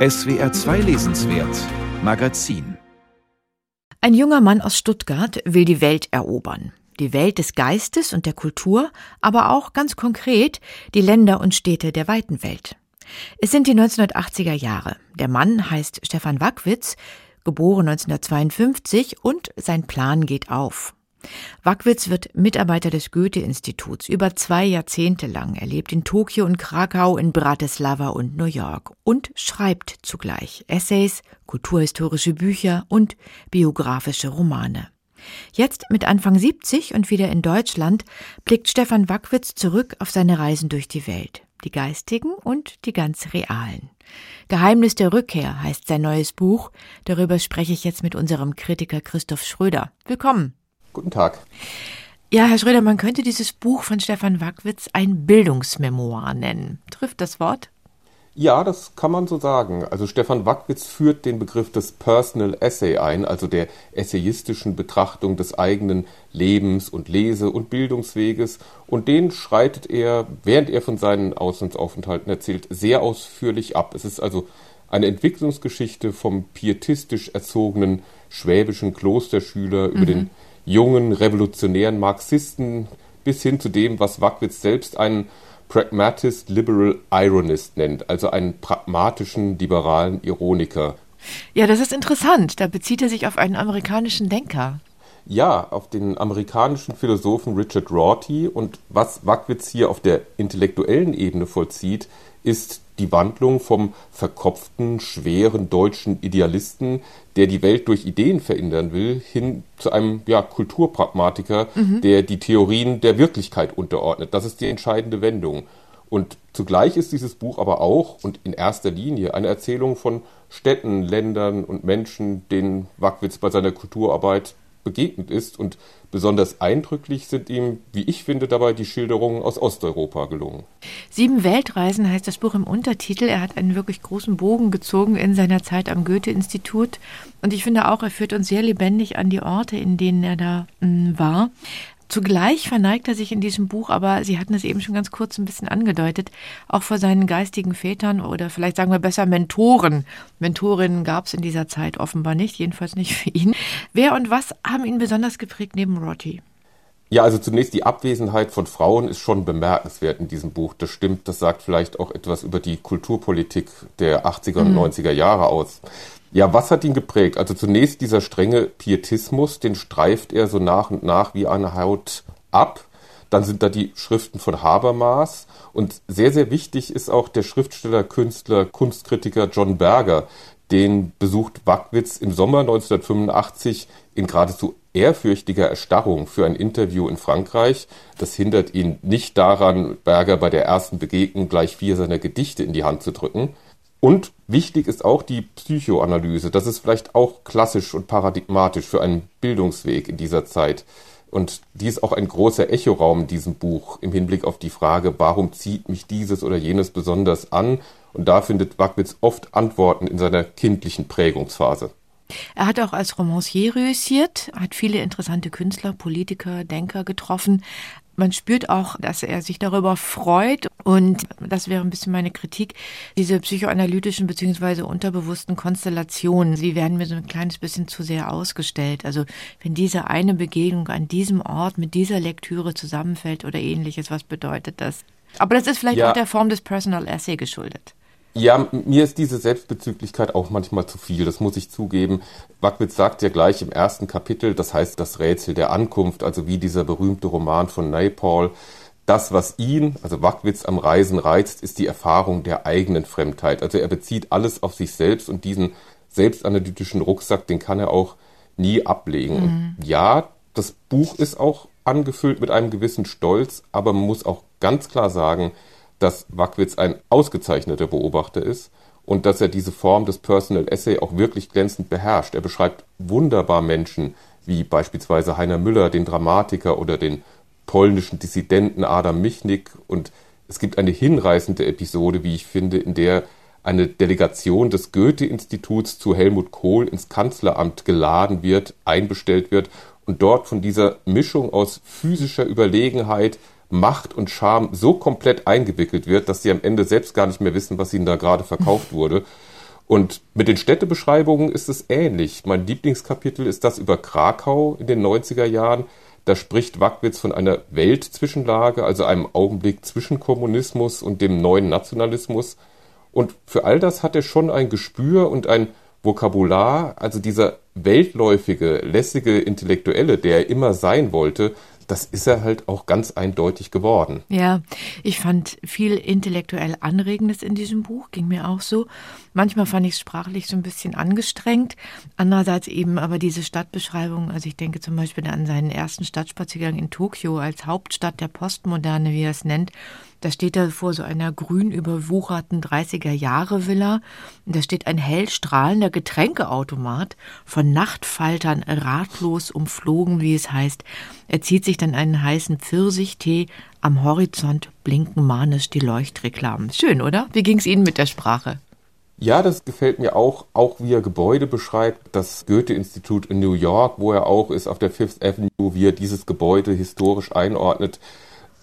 SWR 2 Lesenswert Magazin Ein junger Mann aus Stuttgart will die Welt erobern. Die Welt des Geistes und der Kultur, aber auch ganz konkret die Länder und Städte der weiten Welt. Es sind die 1980er Jahre. Der Mann heißt Stefan Wackwitz, geboren 1952 und sein Plan geht auf. Wackwitz wird Mitarbeiter des Goethe-Instituts über zwei Jahrzehnte lang. Er lebt in Tokio und Krakau, in Bratislava und New York und schreibt zugleich Essays, kulturhistorische Bücher und biografische Romane. Jetzt mit Anfang 70 und wieder in Deutschland blickt Stefan Wackwitz zurück auf seine Reisen durch die Welt, die geistigen und die ganz realen. Geheimnis der Rückkehr heißt sein neues Buch. Darüber spreche ich jetzt mit unserem Kritiker Christoph Schröder. Willkommen. Guten Tag. Ja, Herr Schröder, man könnte dieses Buch von Stefan Wackwitz ein Bildungsmemoir nennen. Trifft das Wort? Ja, das kann man so sagen. Also Stefan Wackwitz führt den Begriff des Personal Essay ein, also der essayistischen Betrachtung des eigenen Lebens und Lese- und Bildungsweges. Und den schreitet er, während er von seinen Auslandsaufenthalten erzählt, sehr ausführlich ab. Es ist also eine Entwicklungsgeschichte vom pietistisch erzogenen schwäbischen Klosterschüler mhm. über den jungen revolutionären Marxisten bis hin zu dem, was Wackwitz selbst einen Pragmatist Liberal Ironist nennt, also einen pragmatischen liberalen Ironiker. Ja, das ist interessant. Da bezieht er sich auf einen amerikanischen Denker. Ja, auf den amerikanischen Philosophen Richard Rorty. Und was Wackwitz hier auf der intellektuellen Ebene vollzieht, ist die Wandlung vom verkopften, schweren deutschen Idealisten, der die Welt durch Ideen verändern will, hin zu einem ja, Kulturpragmatiker, mhm. der die Theorien der Wirklichkeit unterordnet. Das ist die entscheidende Wendung. Und zugleich ist dieses Buch aber auch und in erster Linie eine Erzählung von Städten, Ländern und Menschen, denen Wackwitz bei seiner Kulturarbeit begegnet ist. Und besonders eindrücklich sind ihm, wie ich finde, dabei die Schilderungen aus Osteuropa gelungen. Sieben Weltreisen heißt das Buch im Untertitel. Er hat einen wirklich großen Bogen gezogen in seiner Zeit am Goethe-Institut. Und ich finde auch, er führt uns sehr lebendig an die Orte, in denen er da mh, war. Zugleich verneigt er sich in diesem Buch, aber Sie hatten es eben schon ganz kurz ein bisschen angedeutet, auch vor seinen geistigen Vätern oder vielleicht sagen wir besser Mentoren. Mentorinnen gab es in dieser Zeit offenbar nicht, jedenfalls nicht für ihn. Wer und was haben ihn besonders geprägt neben Rotti? Ja, also zunächst die Abwesenheit von Frauen ist schon bemerkenswert in diesem Buch. Das stimmt, das sagt vielleicht auch etwas über die Kulturpolitik der 80er und mhm. 90er Jahre aus. Ja, was hat ihn geprägt? Also zunächst dieser strenge Pietismus, den streift er so nach und nach wie eine Haut ab. Dann sind da die Schriften von Habermas. Und sehr, sehr wichtig ist auch der Schriftsteller, Künstler, Kunstkritiker John Berger. Den besucht Wackwitz im Sommer 1985 in geradezu ehrfürchtiger Erstarrung für ein Interview in Frankreich. Das hindert ihn nicht daran, Berger bei der ersten Begegnung gleich vier seiner Gedichte in die Hand zu drücken. Und wichtig ist auch die Psychoanalyse. Das ist vielleicht auch klassisch und paradigmatisch für einen Bildungsweg in dieser Zeit. Und die ist auch ein großer Echoraum in diesem Buch im Hinblick auf die Frage, warum zieht mich dieses oder jenes besonders an? Und da findet Wackwitz oft Antworten in seiner kindlichen Prägungsphase. Er hat auch als Romancier reüssiert, hat viele interessante Künstler, Politiker, Denker getroffen. Man spürt auch, dass er sich darüber freut. Und das wäre ein bisschen meine Kritik. Diese psychoanalytischen beziehungsweise unterbewussten Konstellationen, sie werden mir so ein kleines bisschen zu sehr ausgestellt. Also wenn diese eine Begegnung an diesem Ort mit dieser Lektüre zusammenfällt oder ähnliches, was bedeutet das? Aber das ist vielleicht ja. auch der Form des Personal Essay geschuldet. Ja, mir ist diese Selbstbezüglichkeit auch manchmal zu viel, das muss ich zugeben. Wackwitz sagt ja gleich im ersten Kapitel, das heißt das Rätsel der Ankunft, also wie dieser berühmte Roman von Naipaul. Das, was ihn, also Wackwitz am Reisen reizt, ist die Erfahrung der eigenen Fremdheit. Also er bezieht alles auf sich selbst und diesen selbstanalytischen Rucksack, den kann er auch nie ablegen. Mhm. Und ja, das Buch ist auch angefüllt mit einem gewissen Stolz, aber man muss auch ganz klar sagen, dass Wackwitz ein ausgezeichneter Beobachter ist und dass er diese Form des Personal Essay auch wirklich glänzend beherrscht. Er beschreibt wunderbar Menschen wie beispielsweise Heiner Müller, den Dramatiker oder den polnischen Dissidenten Adam Michnik und es gibt eine hinreißende Episode, wie ich finde, in der eine Delegation des Goethe-Instituts zu Helmut Kohl ins Kanzleramt geladen wird, einbestellt wird und dort von dieser Mischung aus physischer Überlegenheit, Macht und Charme so komplett eingewickelt wird, dass sie am Ende selbst gar nicht mehr wissen, was ihnen da gerade verkauft wurde. Und mit den Städtebeschreibungen ist es ähnlich. Mein Lieblingskapitel ist das über Krakau in den 90er Jahren. Da spricht Wackwitz von einer Weltzwischenlage, also einem Augenblick zwischen Kommunismus und dem neuen Nationalismus. Und für all das hat er schon ein Gespür und ein Vokabular, also dieser weltläufige, lässige Intellektuelle, der er immer sein wollte, das ist er halt auch ganz eindeutig geworden. Ja, ich fand viel intellektuell Anregendes in diesem Buch, ging mir auch so. Manchmal fand ich es sprachlich so ein bisschen angestrengt. Andererseits eben aber diese Stadtbeschreibung, also ich denke zum Beispiel an seinen ersten Stadtspaziergang in Tokio als Hauptstadt der Postmoderne, wie er es nennt. Da steht er vor so einer grün überwucherten 30er-Jahre-Villa. Und da steht ein hell strahlender Getränkeautomat, von Nachtfaltern ratlos umflogen, wie es heißt. Er zieht sich dann einen heißen Pfirsichtee. Am Horizont blinken manisch die Leuchtreklamen. Schön, oder? Wie ging es Ihnen mit der Sprache? Ja, das gefällt mir auch, auch wie er Gebäude beschreibt. Das Goethe-Institut in New York, wo er auch ist, auf der Fifth Avenue, wie er dieses Gebäude historisch einordnet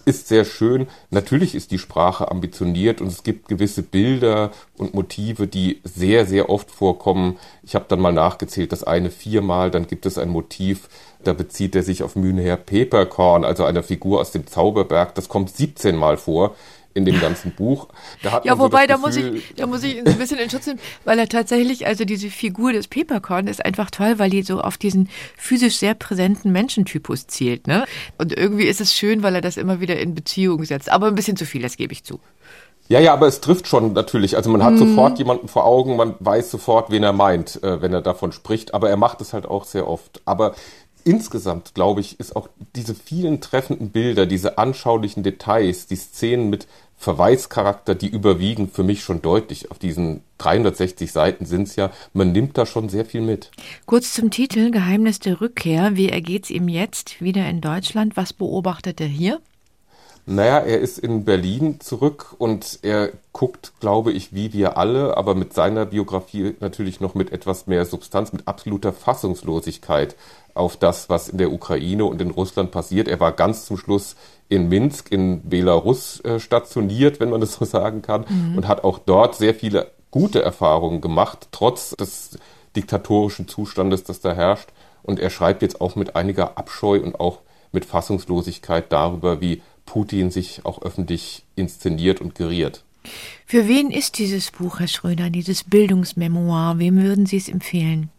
ist sehr schön. Natürlich ist die Sprache ambitioniert und es gibt gewisse Bilder und Motive, die sehr, sehr oft vorkommen. Ich habe dann mal nachgezählt, das eine viermal, dann gibt es ein Motiv, da bezieht er sich auf Mühlenherr Peperkorn, also einer Figur aus dem Zauberberg. Das kommt 17 Mal vor in dem ganzen Buch. ja, wobei, so da, muss ich, da muss ich ein bisschen in Schutz nehmen, weil er tatsächlich, also diese Figur des Peppercorn ist einfach toll, weil die so auf diesen physisch sehr präsenten Menschentypus zielt. Ne? Und irgendwie ist es schön, weil er das immer wieder in Beziehung setzt. Aber ein bisschen zu viel, das gebe ich zu. Ja, ja, aber es trifft schon natürlich. Also man hat mhm. sofort jemanden vor Augen, man weiß sofort, wen er meint, äh, wenn er davon spricht. Aber er macht es halt auch sehr oft. Aber insgesamt, glaube ich, ist auch diese vielen treffenden Bilder, diese anschaulichen Details, die Szenen mit Verweischarakter, die überwiegen für mich schon deutlich. Auf diesen 360 Seiten sind es ja, man nimmt da schon sehr viel mit. Kurz zum Titel Geheimnis der Rückkehr. Wie ergeht es ihm jetzt wieder in Deutschland? Was beobachtet er hier? Naja, er ist in Berlin zurück und er guckt, glaube ich, wie wir alle, aber mit seiner Biografie natürlich noch mit etwas mehr Substanz, mit absoluter Fassungslosigkeit auf das, was in der Ukraine und in Russland passiert. Er war ganz zum Schluss in Minsk in Belarus äh, stationiert, wenn man das so sagen kann, mhm. und hat auch dort sehr viele gute Erfahrungen gemacht, trotz des diktatorischen Zustandes, das da herrscht. Und er schreibt jetzt auch mit einiger Abscheu und auch mit Fassungslosigkeit darüber, wie Putin sich auch öffentlich inszeniert und geriert. Für wen ist dieses Buch, Herr Schröder, dieses Bildungsmemoir? Wem würden Sie es empfehlen?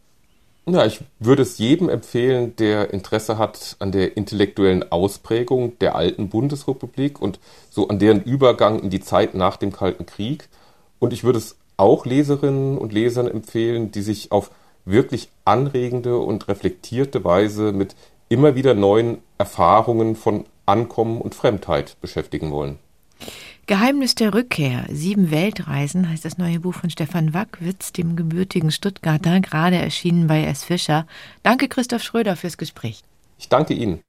Ja, ich würde es jedem empfehlen, der Interesse hat an der intellektuellen Ausprägung der alten Bundesrepublik und so an deren Übergang in die Zeit nach dem Kalten Krieg. Und ich würde es auch Leserinnen und Lesern empfehlen, die sich auf wirklich anregende und reflektierte Weise mit immer wieder neuen Erfahrungen von Ankommen und Fremdheit beschäftigen wollen. Geheimnis der Rückkehr, sieben Weltreisen heißt das neue Buch von Stefan Wackwitz, dem gebürtigen Stuttgarter, gerade erschienen bei S. Fischer. Danke Christoph Schröder fürs Gespräch. Ich danke Ihnen.